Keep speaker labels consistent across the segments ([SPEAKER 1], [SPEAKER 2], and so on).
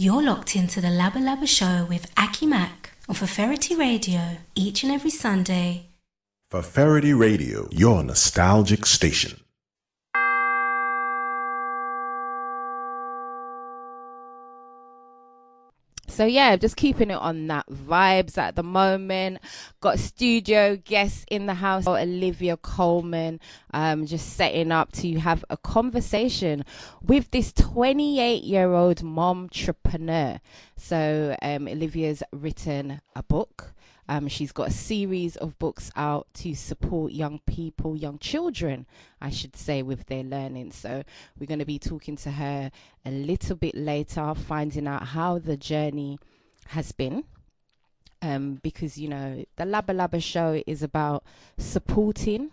[SPEAKER 1] You're locked into the Labba Labba Show with Aki'Mak on Feferity Radio each and every Sunday.
[SPEAKER 2] Feferity Radio, your nostalgic station.
[SPEAKER 3] So yeah, just keeping it on that vibes at the moment. Got studio guests in the house. Olivia Coleman, um, just setting up to have a conversation with this 28 year old mom entrepreneur. So um, Olivia's written a book. Um, she's got a series of books out to support young people, young children, I should say, with their learning. So we're going to be talking to her a little bit later, finding out how the journey has been. Um, because you know the Labba Labba show is about supporting,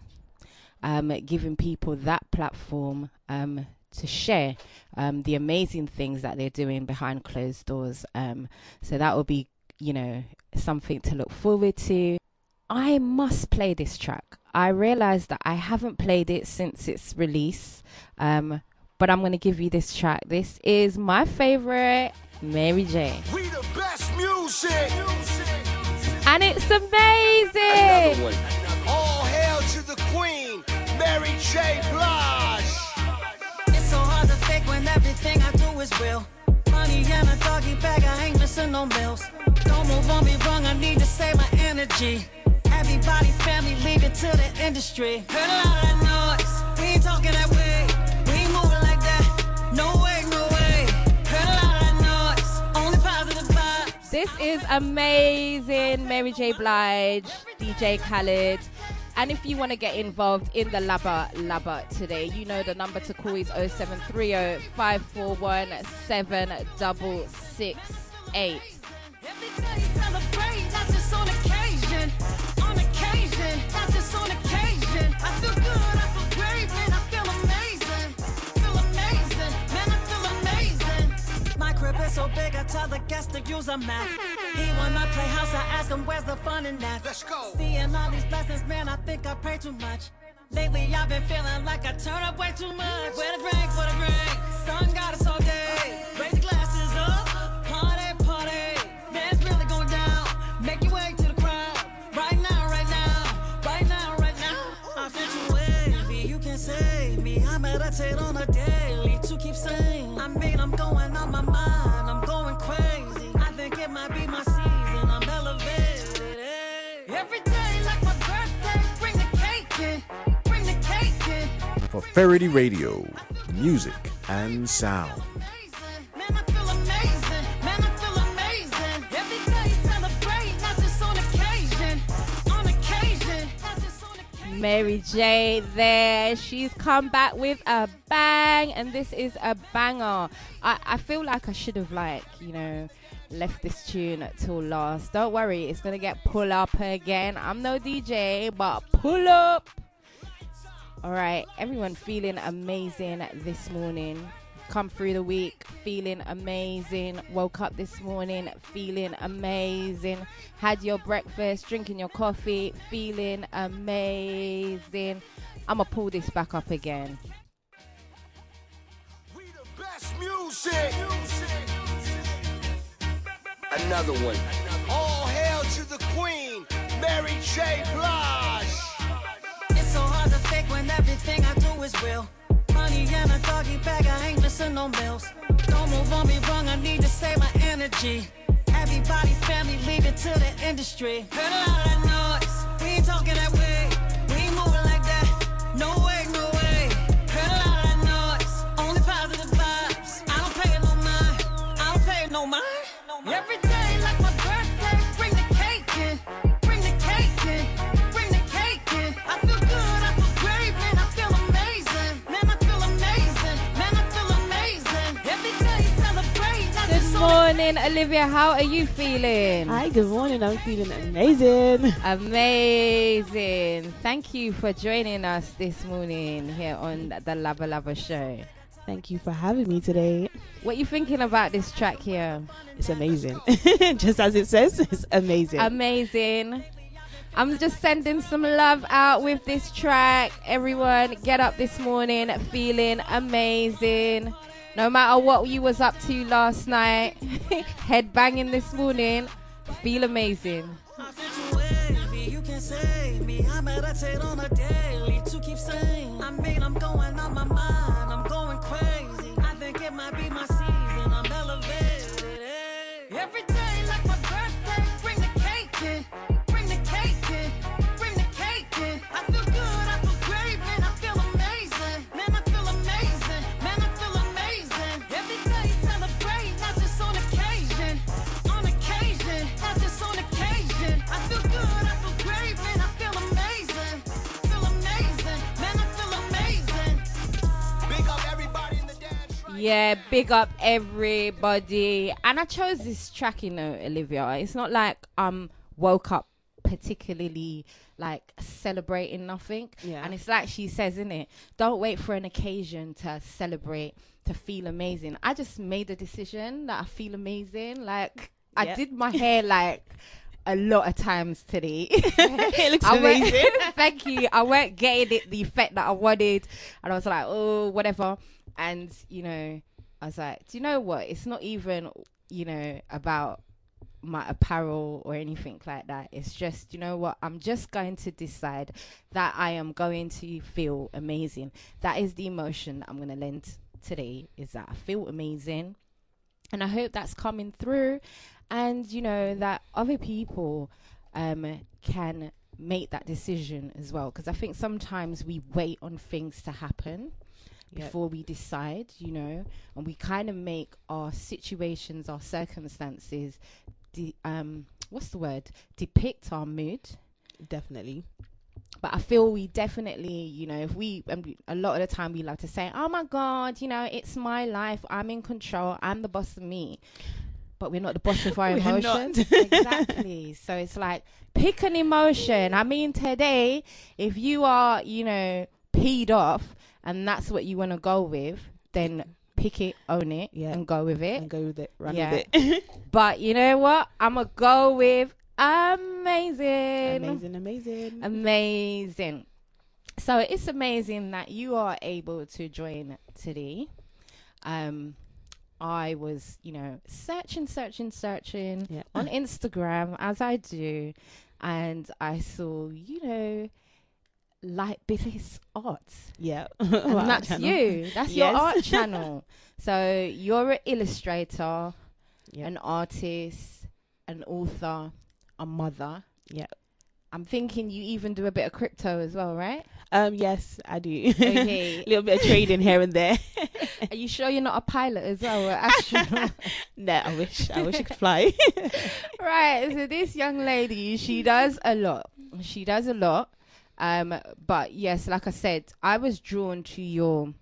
[SPEAKER 3] um, giving people that platform um, to share um, the amazing things that they're doing behind closed doors. Um, so that will be, you know, something to look forward to. I must play this track. I realized that I haven't played it since its release, um, but I'm going to give you this track. This is my favorite, Mary J.
[SPEAKER 4] We the best music.
[SPEAKER 3] And it's amazing.
[SPEAKER 4] All hail to the queen, Mary J. Blige.
[SPEAKER 5] It's so hard to fake when everything I do is real. Money and a doggy bag, I ain't missing no bills. Move on wrong, I need to save my energy. Everybody, family, it to the industry. Heard a lot of noise, we ain't talking that way. We ain't moving like that. No way, no way. Heard a lot of noise, only positive vibes.
[SPEAKER 3] This is amazing. Mary J. Blige, DJ Khaled. And if you want to get involved in the Labba Labba today, you know the number to call is 0730 541 7668.
[SPEAKER 5] So big, I tell the guests to use a map. He wanna play house, I ask him where's the fun in that.
[SPEAKER 4] Let's go.
[SPEAKER 5] Seeing all these blessings, man, I think I pray too much. Lately I've been feeling like I turn up way too much. Where the drink, for the drink, sun got us all day.
[SPEAKER 2] Occasion, Radio, music and sound.
[SPEAKER 3] Mary J there. She's come back with a bang, and this is a banger. I, I feel like I should have, like, you know, left this tune till last. Don't worry, it's gonna get pull up again. I'm no DJ, but pull up. All right, everyone feeling amazing this morning. Come through the week feeling amazing. Woke up this morning feeling amazing. Had your breakfast, drinking your coffee, feeling amazing. I'm gonna pull this back up again.
[SPEAKER 4] We the best music. Another one. All hail to the queen, Mary J. Blige.
[SPEAKER 5] Fake when everything I do is real. Money and a doggy bag, I ain't missing no bills. Don't move on me wrong, I need to save my energy. Everybody, family, leave it to the industry. Heard a lot of noise, we ain't talking that way. We ain't moving like that. No way, no way. Heard a lot of noise, only positive vibes. I don't pay no mind, I don't pay no mind. Every day,
[SPEAKER 3] morning, Olivia. How are you feeling?
[SPEAKER 6] Hi, good morning. I'm feeling amazing.
[SPEAKER 3] Amazing. Thank you for joining us this morning here on the Labba Labba Show.
[SPEAKER 6] Thank you for having me today.
[SPEAKER 3] What are you thinking about this track here?
[SPEAKER 6] It's amazing. Just as it says, it's amazing.
[SPEAKER 3] Amazing. I'm just sending some love out with this track. Everyone, get up this morning feeling amazing. No matter what you was up to last night, head banging this morning, feel amazing.
[SPEAKER 5] You can save me. I meditate on a daily to keep. I mean, I'm going out my mind, I'm going crazy. I think it might be my
[SPEAKER 4] big up everybody.
[SPEAKER 3] And I chose this track, you know, Olivia. It's not like um woke up particularly like celebrating nothing.
[SPEAKER 6] Yeah.
[SPEAKER 3] And it's like she says, in it, don't wait for an occasion to celebrate, to feel amazing. I just made a decision that I feel amazing. Like I did my hair like a lot of times today.
[SPEAKER 6] it looks amazing.
[SPEAKER 3] thank you. I weren't getting it the effect that I wanted, and I was like, oh, whatever. And you know, I was like, do you know what? It's not even you know about my apparel or anything like that. It's just, you know what? I'm just going to decide that I am going to feel amazing. That is the emotion I'm going to lend today. Is that I feel amazing, and I hope that's coming through, and you know that other people um, can make that decision as well. Because I think sometimes we wait on things to happen
[SPEAKER 6] Yep.
[SPEAKER 3] before we decide, you know, and we kind of make our situations, our circumstances, de- um, what's the word? Depict our mood.
[SPEAKER 6] Definitely.
[SPEAKER 3] But I feel we definitely, you know, if we, a lot of the time we love to say, oh my God, you know, it's my life. I'm in control. I'm the boss of me. But we're not the boss of our emotions. exactly. So it's like, pick an emotion. I mean, today, if you are, you know, peed off and that's what you want to go with, then pick it, own it,
[SPEAKER 6] Yeah.
[SPEAKER 3] and go with it.
[SPEAKER 6] And go with it. Run
[SPEAKER 3] Yeah.
[SPEAKER 6] with it.
[SPEAKER 3] But you know what? I'm going to go with amazing.
[SPEAKER 6] amazing, amazing.
[SPEAKER 3] Amazing. So it's amazing that you are able to join today. Um, I was, you know, searching, searching, searching
[SPEAKER 6] yeah.
[SPEAKER 3] on Instagram as I do, and I saw, you know, Light Bliss Arts,
[SPEAKER 6] yeah.
[SPEAKER 3] and
[SPEAKER 6] Wow,
[SPEAKER 3] that's
[SPEAKER 6] channel.
[SPEAKER 3] you. That's your art channel. So you're an illustrator,
[SPEAKER 6] Yeah.
[SPEAKER 3] an artist, an author, a mother.
[SPEAKER 6] Yeah.
[SPEAKER 3] I'm thinking you even do a bit of crypto as well, right?
[SPEAKER 6] Um, yes, I do.
[SPEAKER 3] Okay.
[SPEAKER 6] a little bit of trading here and there.
[SPEAKER 3] Are you sure you're not a pilot as well or astronaut?
[SPEAKER 6] no, I wish. I wish I could fly.
[SPEAKER 3] right. So this young lady, she does a lot. She does a lot. Um, but yes, like I said, I was drawn to your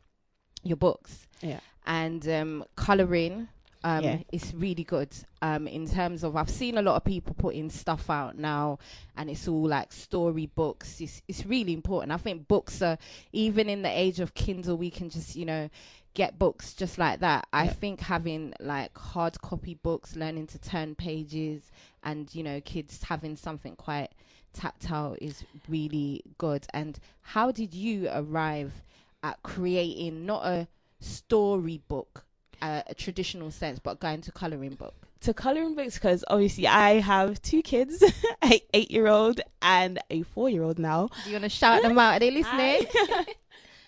[SPEAKER 3] your books.
[SPEAKER 6] Yeah.
[SPEAKER 3] And um, coloring. Um,
[SPEAKER 6] Yeah.
[SPEAKER 3] it's really good. Um, in terms of I've seen a lot of people putting stuff out now, and it's all like story books. It's it's really important. I think books are even in the age of Kindle, we can just you know get books just like that. I think having like hard copy books, learning to turn pages, and you know kids having something quite tactile is really good. And how did you arrive at creating not a storybook, uh, a traditional sense, but going to coloring book?
[SPEAKER 6] to coloring books because obviously I have two kids, a eight year old and a four year old now.
[SPEAKER 3] Do you want to shout them out? Are they listening?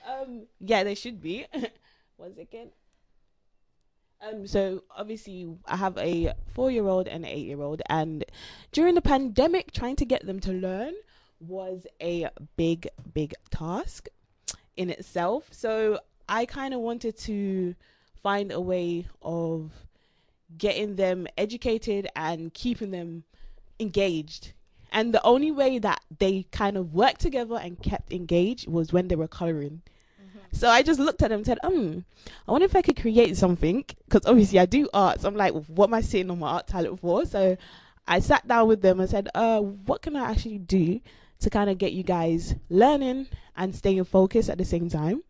[SPEAKER 6] um, yeah, they should be. One second. Um, so obviously I have a four year old and an eight year old, and during the pandemic, trying to get them to learn was a big, big task in itself. So I kind of wanted to find a way of getting them educated and keeping them engaged. And the only way that they kind of worked together and kept engaged was when they were coloring. So I just looked at them and said, um, I wonder if I could create something because obviously I do art. So I'm like, what am I sitting on my art talent for? So I sat down with them and said, uh, what can I actually do to kind of get you guys learning and staying focused at the same time?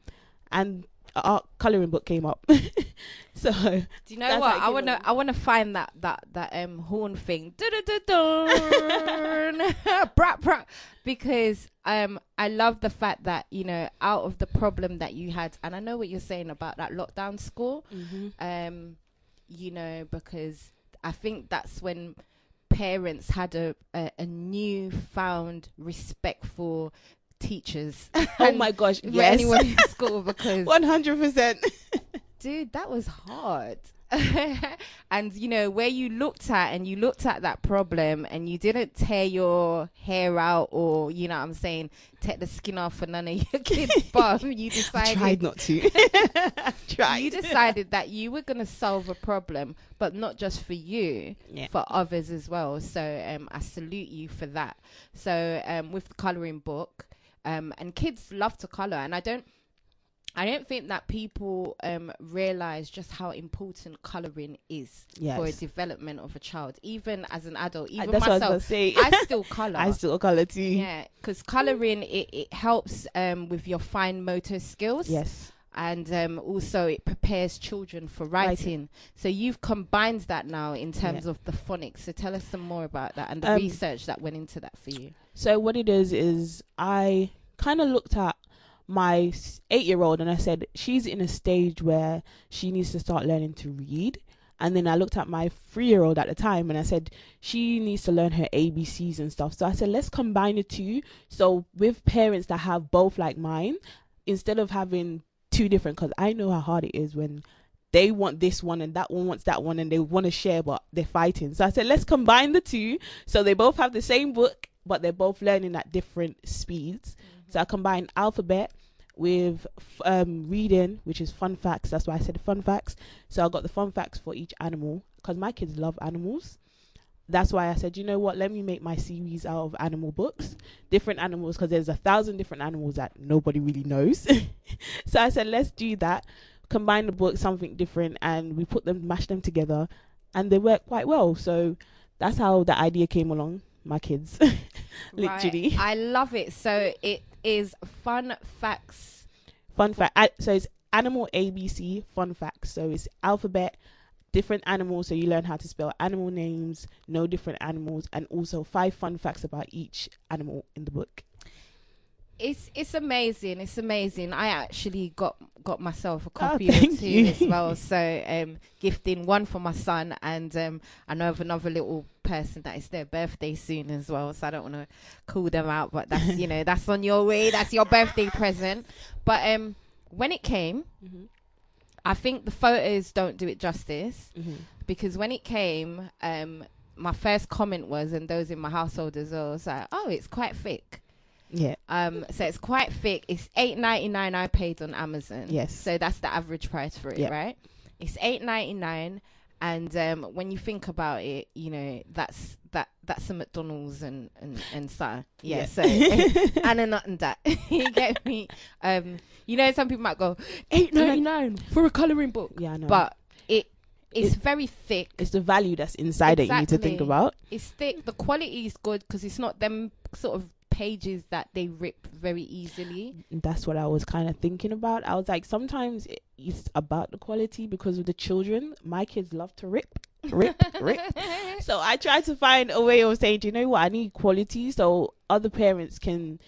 [SPEAKER 6] And art coloring book came up. so
[SPEAKER 3] Do you know what? I wanna
[SPEAKER 6] along.
[SPEAKER 3] I wanna find that that that um horn thing. Brat, brat. because um I love the fact that you know out of the problem that you had, and I know what you're saying about that lockdown school. Um, you know because I think that's when parents had a a, a newfound respect for teachers.
[SPEAKER 6] oh my gosh,
[SPEAKER 3] for
[SPEAKER 6] yes,
[SPEAKER 3] anyone in school because
[SPEAKER 6] one hundred percent.
[SPEAKER 3] dude, that was hard. and you know where you looked at and you looked at that problem and you didn't tear your hair out or you know what I'm saying take the skin off for none of your kids bum you
[SPEAKER 6] I
[SPEAKER 3] decided
[SPEAKER 6] tried not to. tried.
[SPEAKER 3] you decided that you were going to solve a problem but not just for you
[SPEAKER 6] Yeah.
[SPEAKER 3] for others as well so um I salute you for that so um with the coloring book um and kids love to color and I don't I don't think that people um, realize just how important coloring is for a development of a child, even as an adult.
[SPEAKER 6] Uh,
[SPEAKER 3] Even
[SPEAKER 6] That's I
[SPEAKER 3] myself,
[SPEAKER 6] say.
[SPEAKER 3] I still color.
[SPEAKER 6] I still color too.
[SPEAKER 3] yeah, because coloring it, it helps um, with your fine motor skills.
[SPEAKER 6] Yes.
[SPEAKER 3] and um, also it prepares children for writing. So you've combined that now in terms
[SPEAKER 6] Yeah.
[SPEAKER 3] of the phonics. So tell us some more about that and the
[SPEAKER 6] Um,
[SPEAKER 3] research that went into that for you.
[SPEAKER 6] So what it is is I kind of looked at my eight-year-old and I said she's in a stage where she needs to start learning to read. And then I looked at my three-year-old at the time and I said she needs to learn her ABCs and stuff. So I said let's combine the two. So with parents that have both like mine, instead of having two different, because I know how hard it is when they want this one and that one wants that one and they want to share but they're fighting. So I said let's combine the two so they both have the same book but they're both learning at different speeds. So I combine alphabet with f- um, reading, which is fun facts. That's why I said fun facts. So I got the fun facts for each animal because my kids love animals. That's why I said, you know what? Let me make my series out of animal books, different animals, because there's a thousand different animals that nobody really knows. so I said, let's do that. Combine the books, something different, and we put them, mash them together, and they work quite well. So that's how the idea came along. My kids, literally.
[SPEAKER 3] Right. I love it. So it is fun facts.
[SPEAKER 6] fun fact. So it's animal ABC fun facts. So it's alphabet, different animals. So you learn how to spell animal names, know different animals, and also five fun facts about each animal in the book.
[SPEAKER 3] It's it's amazing. It's amazing. I actually got got myself a
[SPEAKER 6] Oh,
[SPEAKER 3] copy or
[SPEAKER 6] thank
[SPEAKER 3] two
[SPEAKER 6] you.
[SPEAKER 3] as well. So um, gifting one for my son, and um, I know of another little person that is their birthday soon as well. So I don't want to call them out, but that's you know that's on your way. That's your birthday present. But um, when it came,
[SPEAKER 6] Mhm.
[SPEAKER 3] I think the photos don't do it justice
[SPEAKER 6] Mm-hmm.
[SPEAKER 3] because when it came, um, my first comment was, and those in my household as well, was like, "Oh, it's quite thick."
[SPEAKER 6] Yeah.
[SPEAKER 3] Um, so it's quite thick. It's eight ninety nine. I paid on Amazon.
[SPEAKER 6] Yes.
[SPEAKER 3] So that's the average price for it,
[SPEAKER 6] Yeah.
[SPEAKER 3] right? It's eight ninety nine, and um, when you think about it, you know that's that that's a McDonald's and and and so yeah.
[SPEAKER 6] Yeah.
[SPEAKER 3] So and a nut and that you get me. Um, you know some people might go eight ninety nine for a coloring book,
[SPEAKER 6] Yeah, I know.
[SPEAKER 3] but it it's
[SPEAKER 6] It-
[SPEAKER 3] very thick.
[SPEAKER 6] it's the value that's inside it you need to think about.
[SPEAKER 3] It's thick. The quality is good because it's not them sort of pages that they rip very easily.
[SPEAKER 6] That's what I was kind of thinking about. I was like, sometimes it's about the quality because of the children. My kids love to rip, rip, rip. So I tried to find a way of saying, do you know what? I need quality so other parents can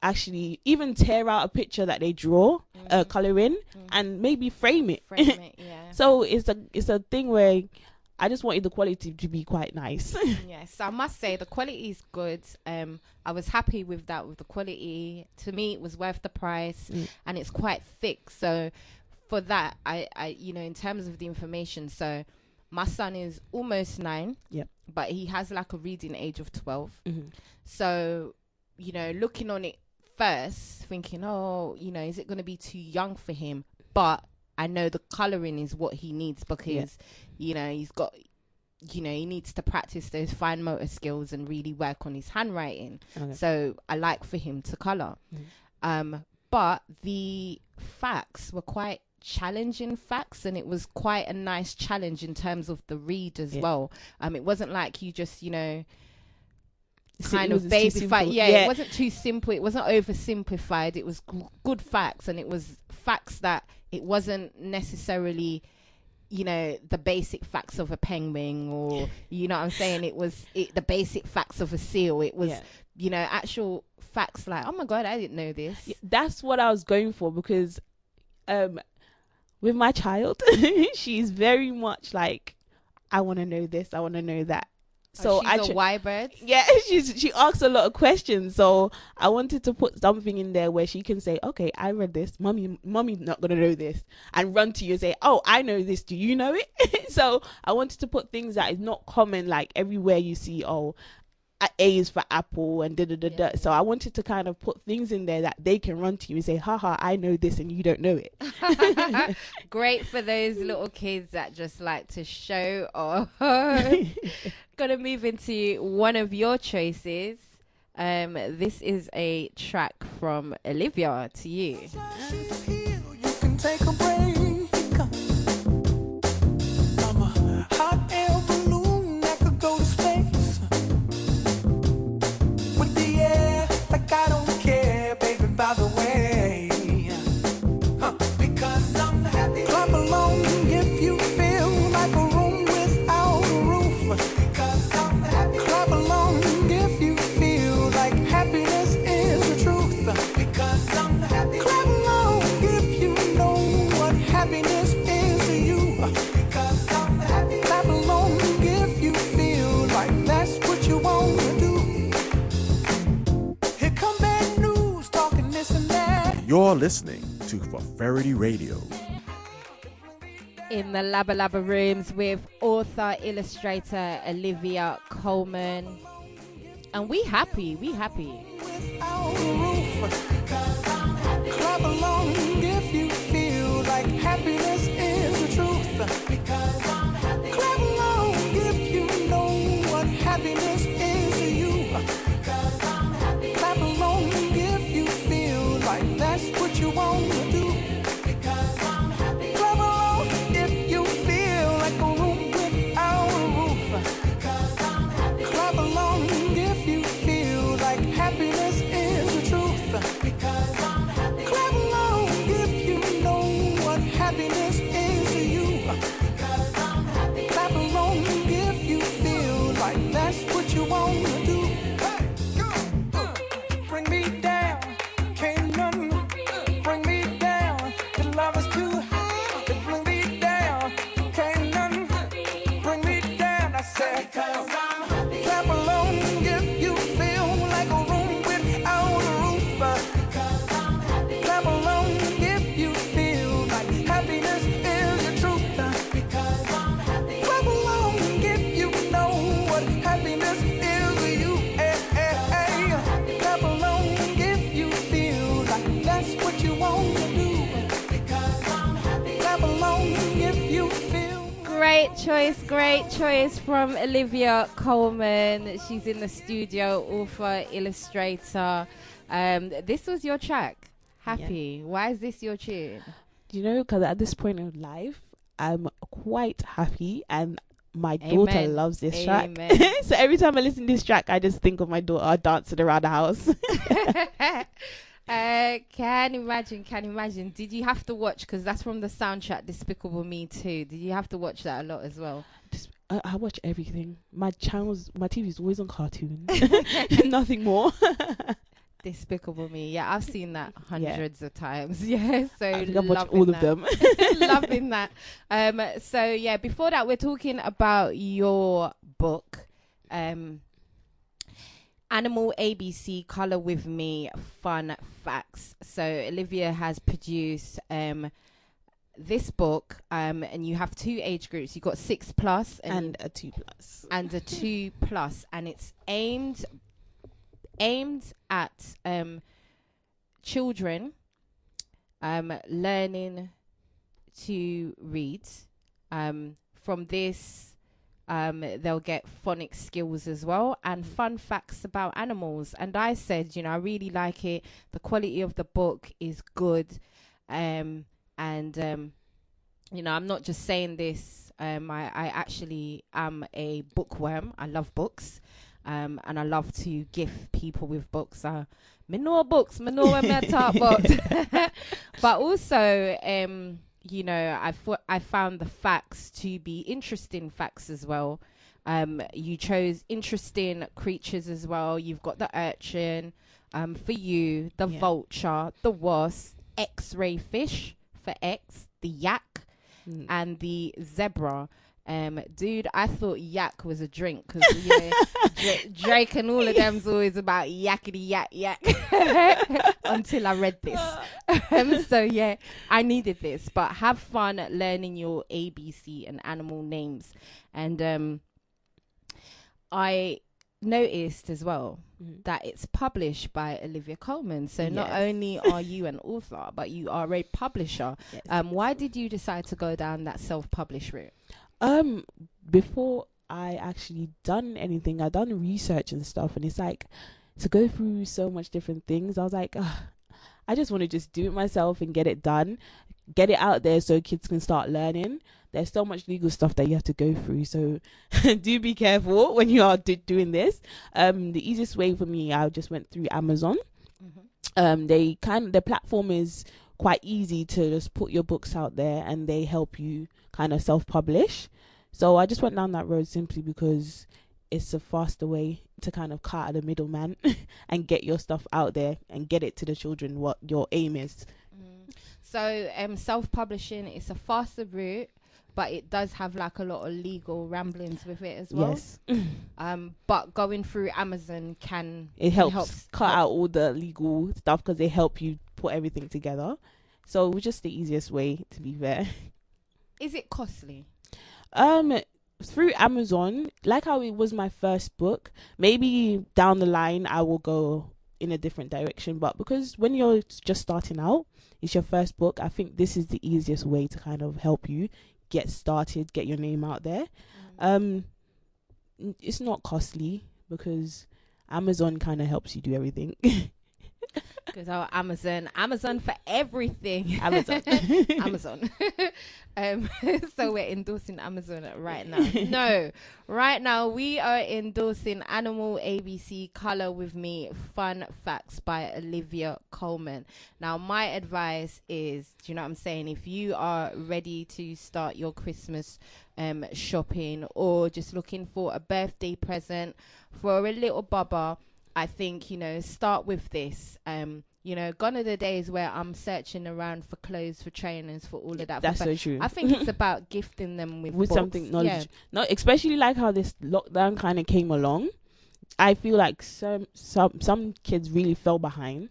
[SPEAKER 6] actually even tear out a picture that they draw, uh, color in, and maybe frame it.
[SPEAKER 3] Frame it, yeah.
[SPEAKER 6] so it's a it's a thing where I just wanted the quality to be quite nice.
[SPEAKER 3] Yes, I must say the quality is good. Um, I was happy with that. With the quality, to me, it was worth the price,
[SPEAKER 6] Mm.
[SPEAKER 3] and it's quite thick. So, for that, I, I, you know, in terms of the information, so my son is almost nine.
[SPEAKER 6] Yep.
[SPEAKER 3] But he has like a reading age of 12
[SPEAKER 6] Mhm.
[SPEAKER 3] So, you know, looking on it first, thinking, oh, you know, is it going to be too young for him? But I know the coloring is what he needs because, you know, he's got, you know, he needs to practice those fine motor skills and really work on his handwriting.
[SPEAKER 6] Okay.
[SPEAKER 3] So I like for him to color.
[SPEAKER 6] Mhm.
[SPEAKER 3] Um, but the facts were quite challenging facts and it was quite a nice challenge in terms of the read as
[SPEAKER 6] Yeah.
[SPEAKER 3] well um it wasn't like you just you know kind of baby fight. Yeah, it wasn't too simple. It wasn't oversimplified. It was g- good facts, and it was facts that it wasn't necessarily, you know, the basic facts of a penguin, or you know what I'm saying. It was it, the basic facts of a seal. It was,
[SPEAKER 6] Yeah.
[SPEAKER 3] you know, actual facts like, oh my god, I didn't know this.
[SPEAKER 6] That's what I was going for because um with my child she's very much like I want to know this I want to know that Oh, so
[SPEAKER 3] Oh, she's
[SPEAKER 6] I
[SPEAKER 3] a
[SPEAKER 6] tr-
[SPEAKER 3] Y bird.
[SPEAKER 6] yeah she's she asks a lot of questions. So I wanted to put something in there where she can say okay I read this. Mommy mommy's not going to know this and run to you and say oh I know this. Do you know it? So I wanted to put things that is not common like everywhere you see oh a A is for apple and da da da da. So I wanted to kind of put things in there that they can run to you and say, haha, I know this and you don't know it.
[SPEAKER 3] Great for those little kids that just like to show off. Gonna move into one of your choices. Um, this is a track from Olivia to you.
[SPEAKER 2] You're listening to Prosperity Radio.
[SPEAKER 3] In the Labba Labba rooms with author illustrator Olivia Coleman. And we happy, we happy.
[SPEAKER 7] without a roof. Clap along if you feel like happiness is the truth. Because
[SPEAKER 3] from Olivia Coleman. She's in the studio, author, illustrator. Um, this was your track, Happy. Why is this your tune?
[SPEAKER 6] You know, because at this point in life, I'm quite happy and my daughter loves this
[SPEAKER 3] Amen.
[SPEAKER 6] track. so every time I listen to this track, I just think of my daughter dancing around the house.
[SPEAKER 3] uh, can imagine, can imagine. Did you have to watch? Because that's from the soundtrack Despicable Me too. Did you have to watch that a lot as well?
[SPEAKER 6] I, I watch everything. My channels, my TV is always on cartoon. Nothing more.
[SPEAKER 3] Despicable Me. Yeah, I've seen that hundreds of times. Yeah, so
[SPEAKER 6] I think I've watched all
[SPEAKER 3] that.
[SPEAKER 6] of them.
[SPEAKER 3] loving that. Um, so yeah, before that, we're talking about your book, um, Animal ABC Color with Me Fun Facts. So Olivia has produced um this book, um, and you have two age groups. You've got six plus and
[SPEAKER 6] and a two plus.
[SPEAKER 3] and a two plus, and it's aimed aimed at um, children um, learning to read. Um, from this, um, they'll get phonics skills as well and fun facts about animals. And I said, you know, I really like it. The quality of the book is good, um, and um, you know, I'm not just saying this. Um, I, I actually am a bookworm. I love books. Um, and I love to gift people with books. Uh, me know books, me know when me talk books. but also, um, you know, I thought I found the facts to be interesting facts as well. Um, you chose interesting creatures as well. You've got the urchin, um, for you, the
[SPEAKER 6] Yeah.
[SPEAKER 3] vulture, the wasp, X-ray fish for X, the yak,
[SPEAKER 6] Mm.
[SPEAKER 3] and the zebra. Um, dude, I thought yak was a drink because you know, Dra- Drake and all of them's always about yakety yak yak until I read this. um, so yeah, I needed this, but have fun learning your ABC and animal names. And um, I noticed as well
[SPEAKER 6] Mhm.
[SPEAKER 3] that it's published by Olivia Coleman. So not only are you an author, but you are a publisher.
[SPEAKER 6] Yes.
[SPEAKER 3] Um, why did you decide to go down that self-published route?
[SPEAKER 6] Um, before I actually done anything, I done research and stuff, and it's like to go through so much different things. I was like, I just want to just do it myself and get it done, get it out there so kids can start learning. There's so much legal stuff that you have to go through, so do be careful when you are do- doing this. Um, the easiest way for me, I just went through Amazon. Um, they kind the platform is quite easy to just put your books out there, and they help you kind of self-publish. So I just went down that road simply because it's a faster way to kind of cut out the middleman and get your stuff out there and get it to the children what your aim is.
[SPEAKER 3] So um, self-publishing is a faster route, but it does have like a lot of legal ramblings with it as well.
[SPEAKER 6] yes,
[SPEAKER 3] Um, but going through Amazon can
[SPEAKER 6] it helps,
[SPEAKER 3] helps
[SPEAKER 6] cut
[SPEAKER 3] help.
[SPEAKER 6] out all the legal stuff because they help you put everything together. So it was just the easiest way to be fair.
[SPEAKER 3] Is it costly?
[SPEAKER 6] Um, through Amazon, like how it was my first book, maybe down the line I will go in a different direction. But because when you're just starting out, it's your first book, I think this is the easiest way to kind of help you get started, get your name out there. Um, it's not costly because Amazon kind of helps you do everything.
[SPEAKER 3] Because our Amazon, Amazon for everything.
[SPEAKER 6] Amazon.
[SPEAKER 3] Amazon. um, so we're endorsing Amazon right now. No, right now we are endorsing Animal ABC Color with Me Fun Facts by Olivia Coleman. Now, my advice is, do you know what I'm saying? If you are ready to start your Christmas um, shopping or just looking for a birthday present for a little bubba, I think you know start with this. Um, you know, gone are the days where I'm searching around for clothes, for trainers, for all of that.
[SPEAKER 6] That's so true.
[SPEAKER 3] I think it's about gifting them with
[SPEAKER 6] with
[SPEAKER 3] books.
[SPEAKER 6] something knowledge.
[SPEAKER 3] Yeah.
[SPEAKER 6] No, especially like how this lockdown kind of came along. I feel like some some some kids really fell behind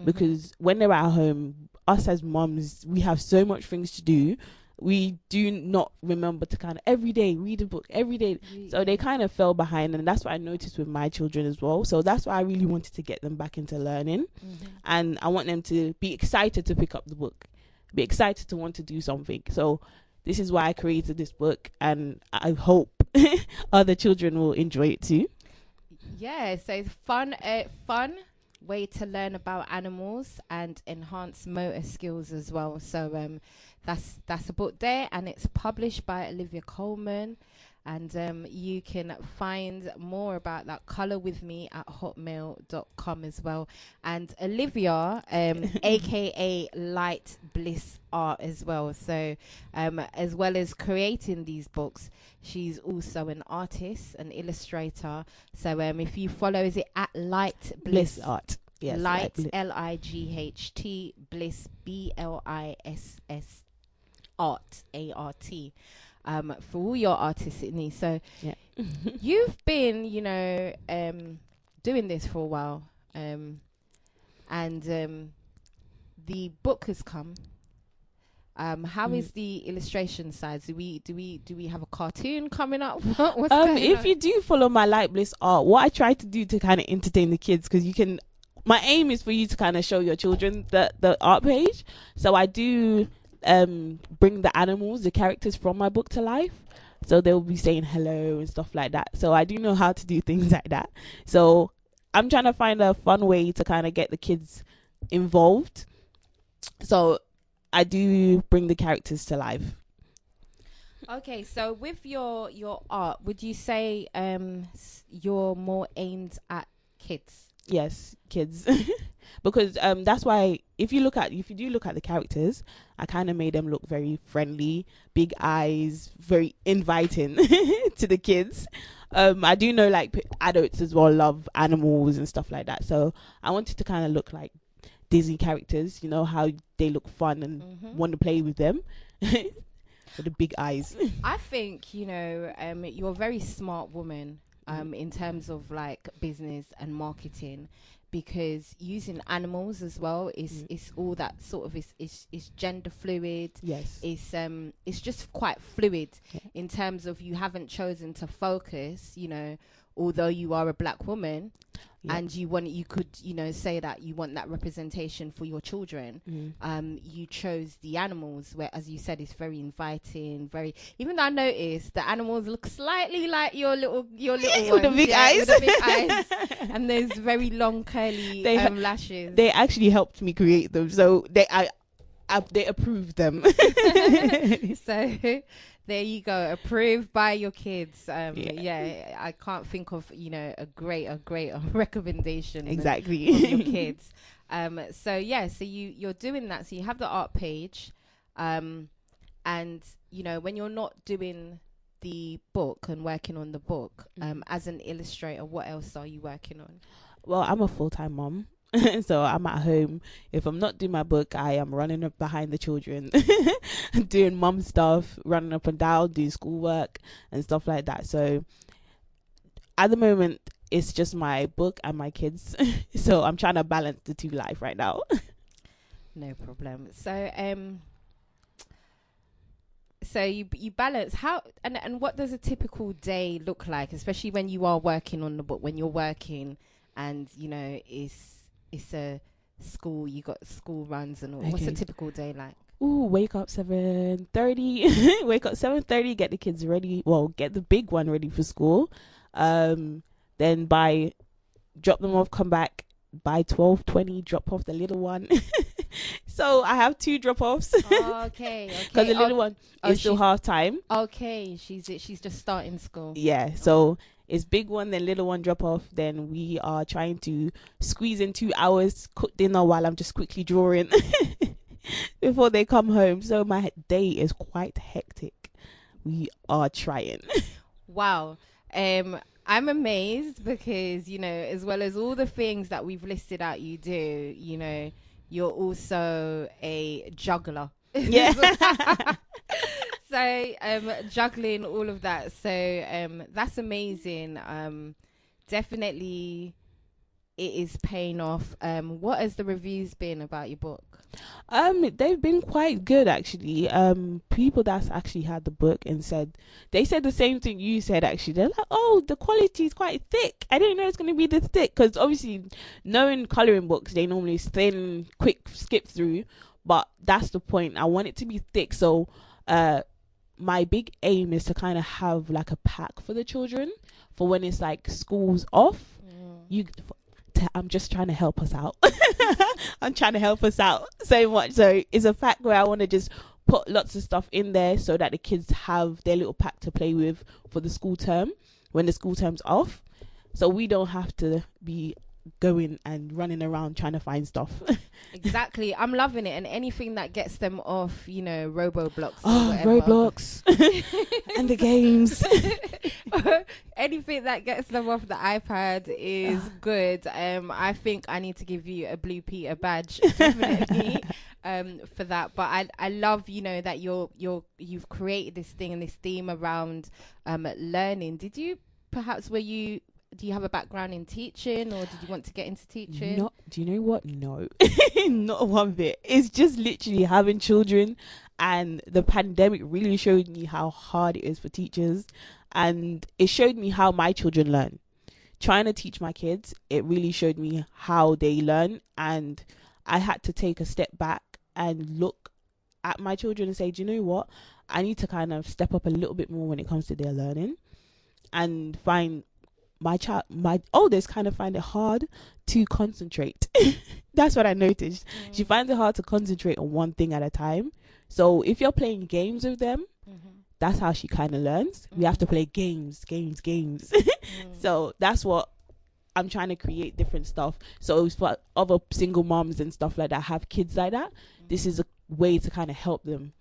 [SPEAKER 3] Mhm.
[SPEAKER 6] because when they're at home, us as moms, we have so much things to do. We do not remember to kind of every day read a book every day. So they kind of fell behind, and that's what I noticed with my children as well. So that's why I really wanted to get them back into learning,
[SPEAKER 3] Mhm.
[SPEAKER 6] and I want them to be excited to pick up the book, be excited to want to do something. So this is why I created this book, and I hope other children will enjoy it too.
[SPEAKER 3] Yeah, so it's fun, uh, fun way to learn about animals and enhance motor skills as well. So um, that's that's a book there, and it's published by Olivia Coleman. And um, you can find more about that color with me at hotmail.com as well. And Olivia, um, aka Light Bliss Art as well. So, um, as well as creating these books, she's also an artist, an illustrator. So, um, if you follow, is it at Light
[SPEAKER 6] Bliss
[SPEAKER 3] Bliss?
[SPEAKER 6] art, yes,
[SPEAKER 3] Light L I G H T Bliss B L I S S Art A R T. Um, for all your artistic needs. So,
[SPEAKER 6] Yeah.
[SPEAKER 3] you've been, you know, um, doing this for a while, um, and um, the book has come. Um, how is
[SPEAKER 6] Mm.
[SPEAKER 3] the illustration side? Do we do we do we have a cartoon coming up? What's
[SPEAKER 6] um if
[SPEAKER 3] on?
[SPEAKER 6] you do follow my light bliss art what i try to do to kind of entertain the kids because you can my aim is for you to kind of show your children the the art page so i do um bring the animals the characters from my book to life. So they'll be saying hello and stuff like that. So i do know how to do things like that. So i'm trying to find a fun way to kind of get the kids involved. So i do bring the characters to life.
[SPEAKER 3] Okay, so with your your art, would you say um you're more aimed at kids?
[SPEAKER 6] Yes kids. Because um that's why if you look at if you do look at the characters i kind of made them look very friendly big eyes very inviting to the kids. Um i do know like adults as well love animals and stuff like that. So i wanted to kind of look like disney characters you know how they look fun and
[SPEAKER 3] Mhm.
[SPEAKER 6] want to play with them with the big eyes.
[SPEAKER 3] I think you know um, you're a very smart woman um, in terms of like business and marketing because using animals as well is
[SPEAKER 6] Mm.
[SPEAKER 3] is all that sort of is is, is gender fluid.
[SPEAKER 6] yes
[SPEAKER 3] It's um it's just quite fluid
[SPEAKER 6] Yeah.
[SPEAKER 3] in terms of you haven't chosen to focus. You know, although you are a black woman.
[SPEAKER 6] Yeah.
[SPEAKER 3] And you want you could you know say that you want that representation for your children
[SPEAKER 6] Mm.
[SPEAKER 3] um, you chose the animals, where, as you said, it's very inviting. Very, even though I noticed the animals look slightly like your little, your little
[SPEAKER 6] With the
[SPEAKER 3] ones,
[SPEAKER 6] big
[SPEAKER 3] yeah,
[SPEAKER 6] eyes.
[SPEAKER 3] with the big eyes, and those very long curly
[SPEAKER 6] They
[SPEAKER 3] um, lashes.
[SPEAKER 6] they actually helped me create them so they i, I they approved them
[SPEAKER 3] so there you go, approved by your kids. Um,
[SPEAKER 6] Yeah.
[SPEAKER 3] yeah. I can't think of you know a greater, greater recommendation.
[SPEAKER 6] exactly
[SPEAKER 3] your kids. Um, so yeah, so you you're doing that. So you have the art page, um, and you know when you're not doing the book and working on the book, um, as an illustrator, what else are you working on?
[SPEAKER 6] well i'm a full-time mom so i'm at home if i'm not doing my book i am running up behind the children doing mom stuff running up and down doing schoolwork and stuff like that so at the moment it's just my book and my kids so i'm trying to balance the two life right now
[SPEAKER 3] No problem. So um. So you you balance how and and what does a typical day look like, especially when you are working on the book, when you're working, and you know it's it's a school, you got school runs and all. What's a typical day like?
[SPEAKER 6] Ooh, wake up seven thirty. wake up seven thirty. Get the kids ready. Well, get the big one ready for school. Um, then by drop them off. Come back by twelve twenty. Drop off the little one. so I have two drop offs because
[SPEAKER 3] okay, okay.
[SPEAKER 6] the little one
[SPEAKER 3] oh,
[SPEAKER 6] is still half time.
[SPEAKER 3] Okay, she's she's just starting school.
[SPEAKER 6] Yeah. So it's big one, then little one drop off. Then we are trying to squeeze in two hours, cook dinner while I'm just quickly drawing before they come home. So my day is quite hectic. We are trying.
[SPEAKER 3] Wow. Um, I'm amazed because, you know, as well as all the things that we've listed out you do, you know, you're also a juggler.
[SPEAKER 6] Yeah.
[SPEAKER 3] so um juggling all of that. So um that's amazing. Um definitely it is paying off. Um what has the reviews been about your book?
[SPEAKER 6] Um, they've been quite good actually. Um, people that's actually had the book and said they said the same thing you said. Actually, they're like, "Oh, the quality is quite thick. I didn't know it's gonna be this thick." Because obviously, knowing coloring books, they normally thin, quick skip through. But that's the point. I want it to be thick. So, uh, my big aim is to kind of have like a pack for the children for when it's like school's off. Mm. You, t- I'm just trying to help us out. I'm trying to help us out so much. So it's a fact where I want to just put lots of stuff in there so that the kids have their little pack to play with for the school term when the school term's off. So we don't have to be going and running around trying to find stuff.
[SPEAKER 3] Exactly. I'm loving it and anything that gets them off, you know, Roblox
[SPEAKER 6] oh. Roblox and the games.
[SPEAKER 3] anything that gets them off the iPad is
[SPEAKER 6] Ah.
[SPEAKER 3] good. Um, I think I need to give you a Blue Peter badge definitely um, for that. But I I love you know that you're you're you've created this thing and this theme around um, learning. Did you perhaps were you do you have a background in teaching or did you want to get into teaching?
[SPEAKER 6] Not, do you know what? No, not one bit. It's just literally having children, and the pandemic really showed me how hard it is for teachers, and it showed me how my children learn. Trying to teach my kids, it really showed me how they learn, and I had to take a step back and look at my children and say, do you know what? I need to kind of step up a little bit more when it comes to their learning, and find my child my oldest kind of find it hard to concentrate that's what i noticed she mm. finds it hard to concentrate on one thing at a time so if you're playing games with them
[SPEAKER 3] Mhm.
[SPEAKER 6] that's how she kind of learns. We have to mm-hmm. play games, games, games. Mm. so that's what I'm trying to create different stuff. So for other single moms and stuff like that have kids like that. This mm. is a way to kind of help them.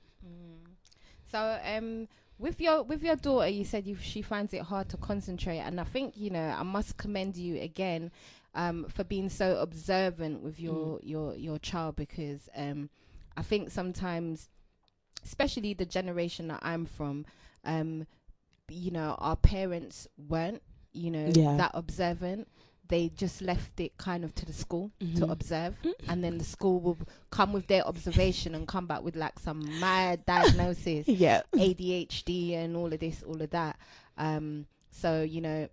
[SPEAKER 3] So, um, with your with your daughter, you said you, she finds it hard to concentrate, and I think you know I must commend you again um, for being so observant with your your your child because um, I think sometimes, especially the generation that I'm from, um, you know, our parents weren't, you know,
[SPEAKER 6] Yeah.
[SPEAKER 3] that observant. They just left it kind of to the school to
[SPEAKER 6] Mhm.
[SPEAKER 3] observe, and then the school will come with their observation and come back with like some mad diagnosis.
[SPEAKER 6] Yeah.
[SPEAKER 3] ADHD and all of this, all of that. Um, so you know,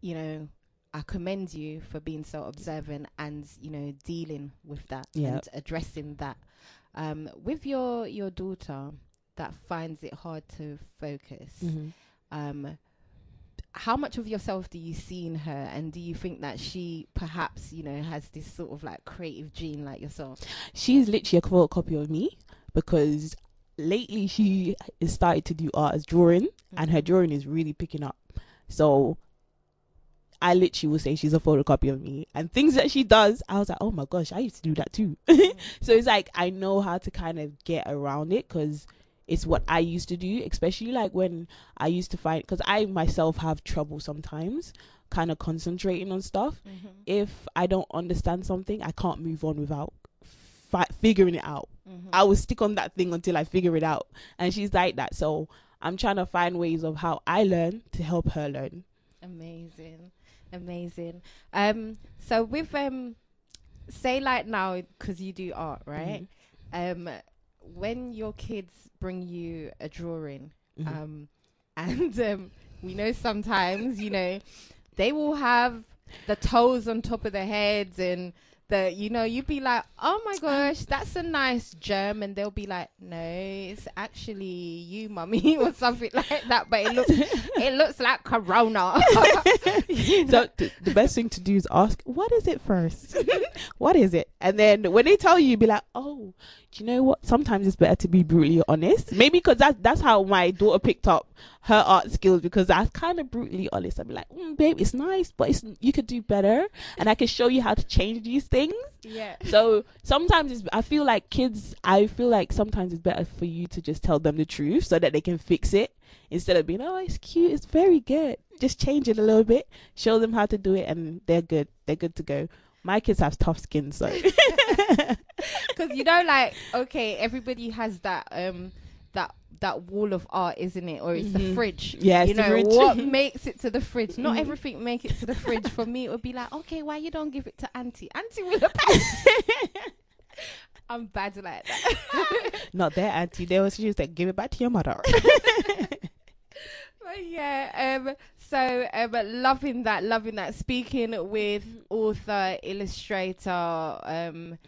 [SPEAKER 3] you know, I commend you for being so observant and you know dealing with that
[SPEAKER 6] Yeah.
[SPEAKER 3] and addressing that. Um, with your your daughter that finds it hard to focus.
[SPEAKER 6] Mhm.
[SPEAKER 3] Um, how much of yourself do you see in her, and do you think that she perhaps you know has this sort of like creative gene like yourself?
[SPEAKER 6] She's literally a photocopy of me because lately she has started to do art as drawing and her mm-hmm. drawing is really picking up. So I literally will say she's a photocopy of me. And things that she does, I was like, oh my gosh, I used to do that too. Mm-hmm. so it's like I know how to kind of get around it because it's what I used to do, especially like when I used to find, because I myself have trouble sometimes kind of concentrating on stuff. If I don't understand something, I can't move on without fi- figuring it out. I will stick on that thing until I figure it out. And she's like that. So I'm trying to find ways of how I learn to help her learn.
[SPEAKER 3] Amazing, amazing. Um, so with um, say like now because you do art, right? Um, when your kids bring you a drawing,
[SPEAKER 6] Mhm.
[SPEAKER 3] um, and um, we know sometimes you know they will have the toes on top of their heads and the you know you'd be like oh my gosh that's a nice germ and they'll be like no it's actually you mummy or something like that but it looks it looks like corona
[SPEAKER 6] so th- the best thing to do is ask, what is it first? what is it? And then when they tell you, you'd be like, oh, do you know what? Sometimes it's better to be brutally honest. Maybe because that's that's how my daughter picked up her art skills because I was kind of brutally honest. I'd be like, mm, babe, it's nice, but it's you could do better, and I can show you how to change these things.
[SPEAKER 3] yeah
[SPEAKER 6] So sometimes it's, I feel like kids, I feel like sometimes it's better for you to just tell them the truth so that they can fix it instead of being, oh, it's cute, it's very good. Just change it a little bit, show them how to do it, and they're good. They're good to go. My kids have tough skin, so
[SPEAKER 3] because you know like okay everybody has that um that that wall of art isn't it or it's the
[SPEAKER 6] Mhm.
[SPEAKER 3] fridge
[SPEAKER 6] Yeah,
[SPEAKER 3] you know what makes it to the fridge not
[SPEAKER 6] Mhm.
[SPEAKER 3] everything make it to the fridge for me it would be like okay why you don't give it to auntie auntie will have i'm bad like that
[SPEAKER 6] not their auntie. They was just like, give it back to your mother.
[SPEAKER 3] But yeah, um, so um, loving that, loving that. Speaking with author, illustrator, um,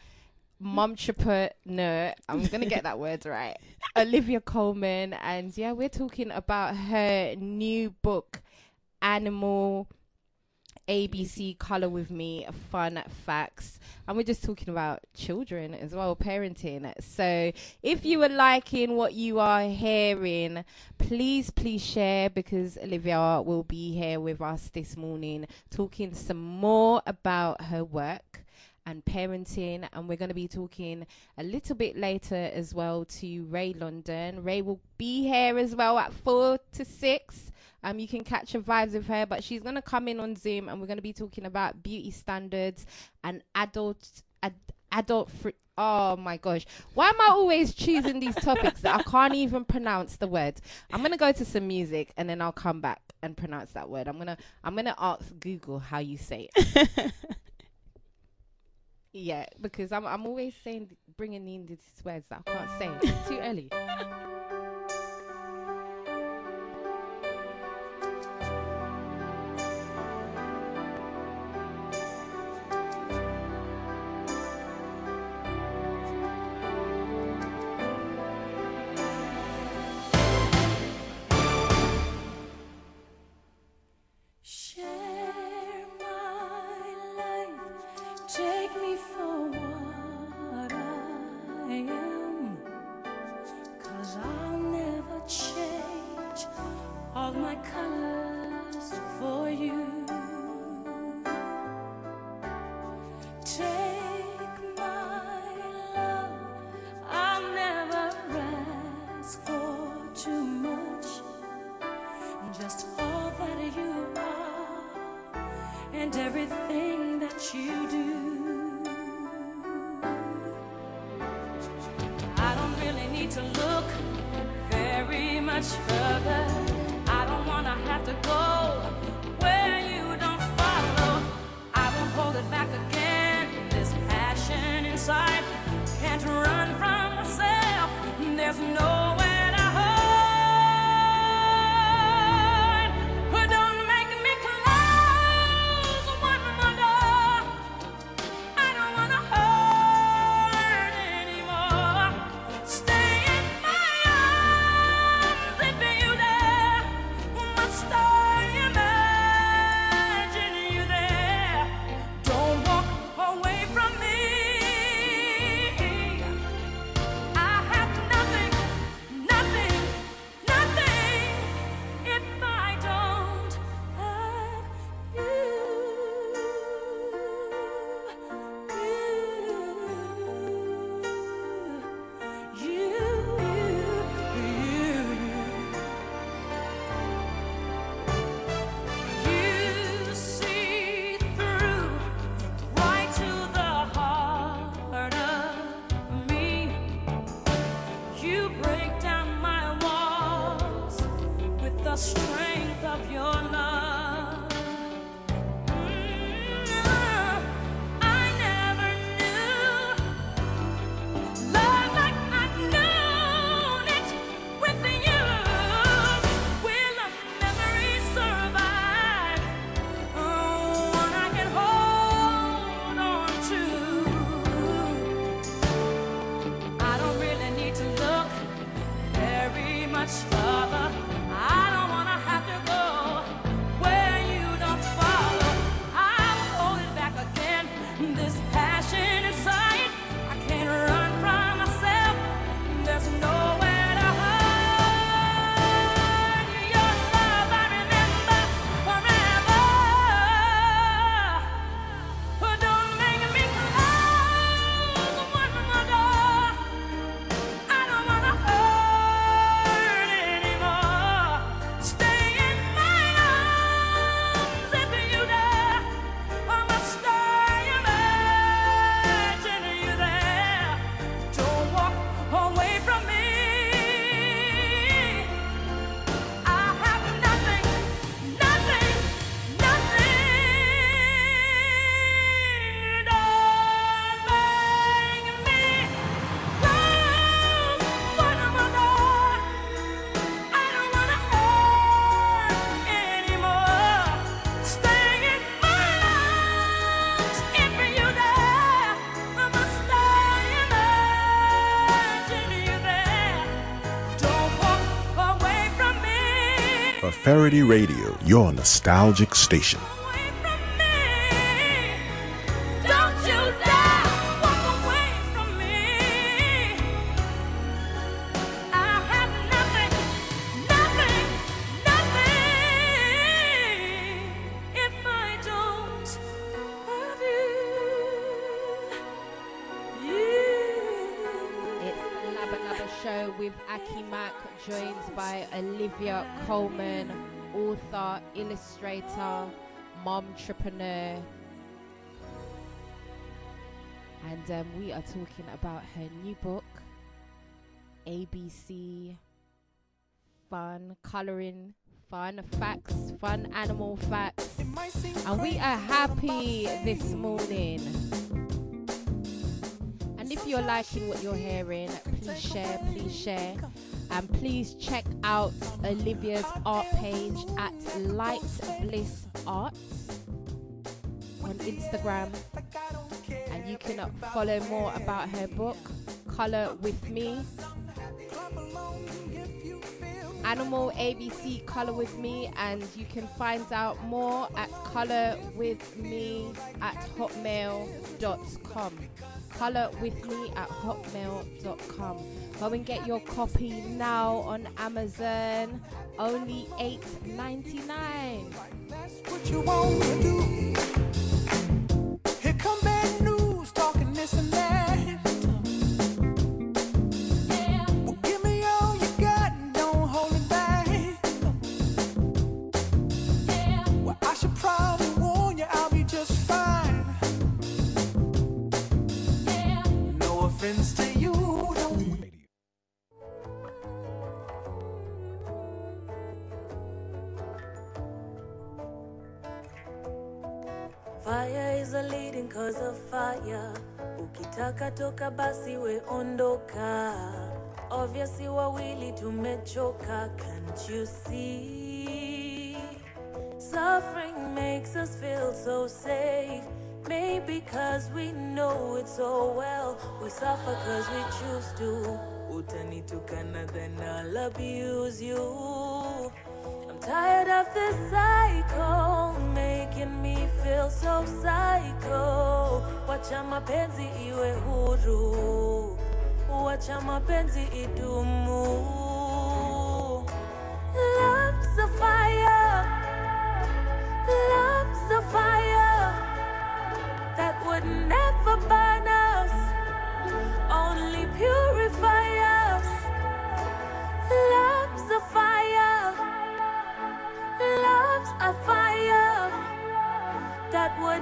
[SPEAKER 3] momtrepreneur. I'm gonna get that word right. Olivia Coleman, and yeah, we're talking about her new book, Animal. ABC Color with Me, Fun Facts. And we're just talking about children as well, parenting. So if you are liking what you are hearing, please, please share because Olivia will be here with us this morning talking some more about her work and parenting. And we're going to be talking a little bit later as well to Ray London. Ray will be here as well at four to six. Um, you can catch her vibes with her, but she's gonna come in on Zoom, and we're gonna be talking about beauty standards and adult ad, adult. Oh my gosh, why am I always choosing these topics that I can't even pronounce the word? I'm gonna go to some music, and then I'll come back and pronounce that word. I'm gonna I'm gonna ask Google how you say it. yeah, because I'm I'm always saying bringing in these words that I can't say. It's too early.
[SPEAKER 2] Feferity Radio, your nostalgic station.
[SPEAKER 3] illustrator, mom entrepreneur. And um, we are talking about her new book, ABC Fun Coloring Fun Facts, Fun Animal Facts. And we are happy this morning. And if you're liking what you're hearing, please share, please share and please check out Olivia's art page at Light Bliss Art on Instagram, and you can follow more about her book, Color with Me. Animal ABC Color with Me, and you can find out more at Color With Me at hotmail.com. Color with me at hotmail.com. Go and get your copy now on Amazon. Only
[SPEAKER 8] $8.99. Ukitaka toka basi we ondoka. Obviously wawili tumechoka, can't you see? Suffering makes us feel so safe. Maybe cause we know it so well. We suffer cause we choose to. Utanitukana then I'll abuse you. I'm tired of this cycle, making me feel so psycho. Wacha mapenzi iwe huru, wacha mapenzi idumu. Love's a fire, love's a fire that would never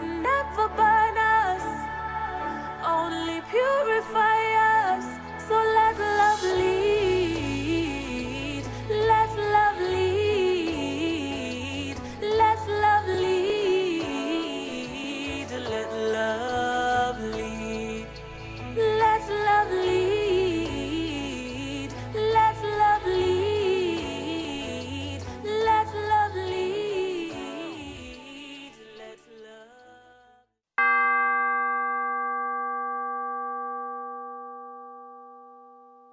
[SPEAKER 8] never burn us, only purify us.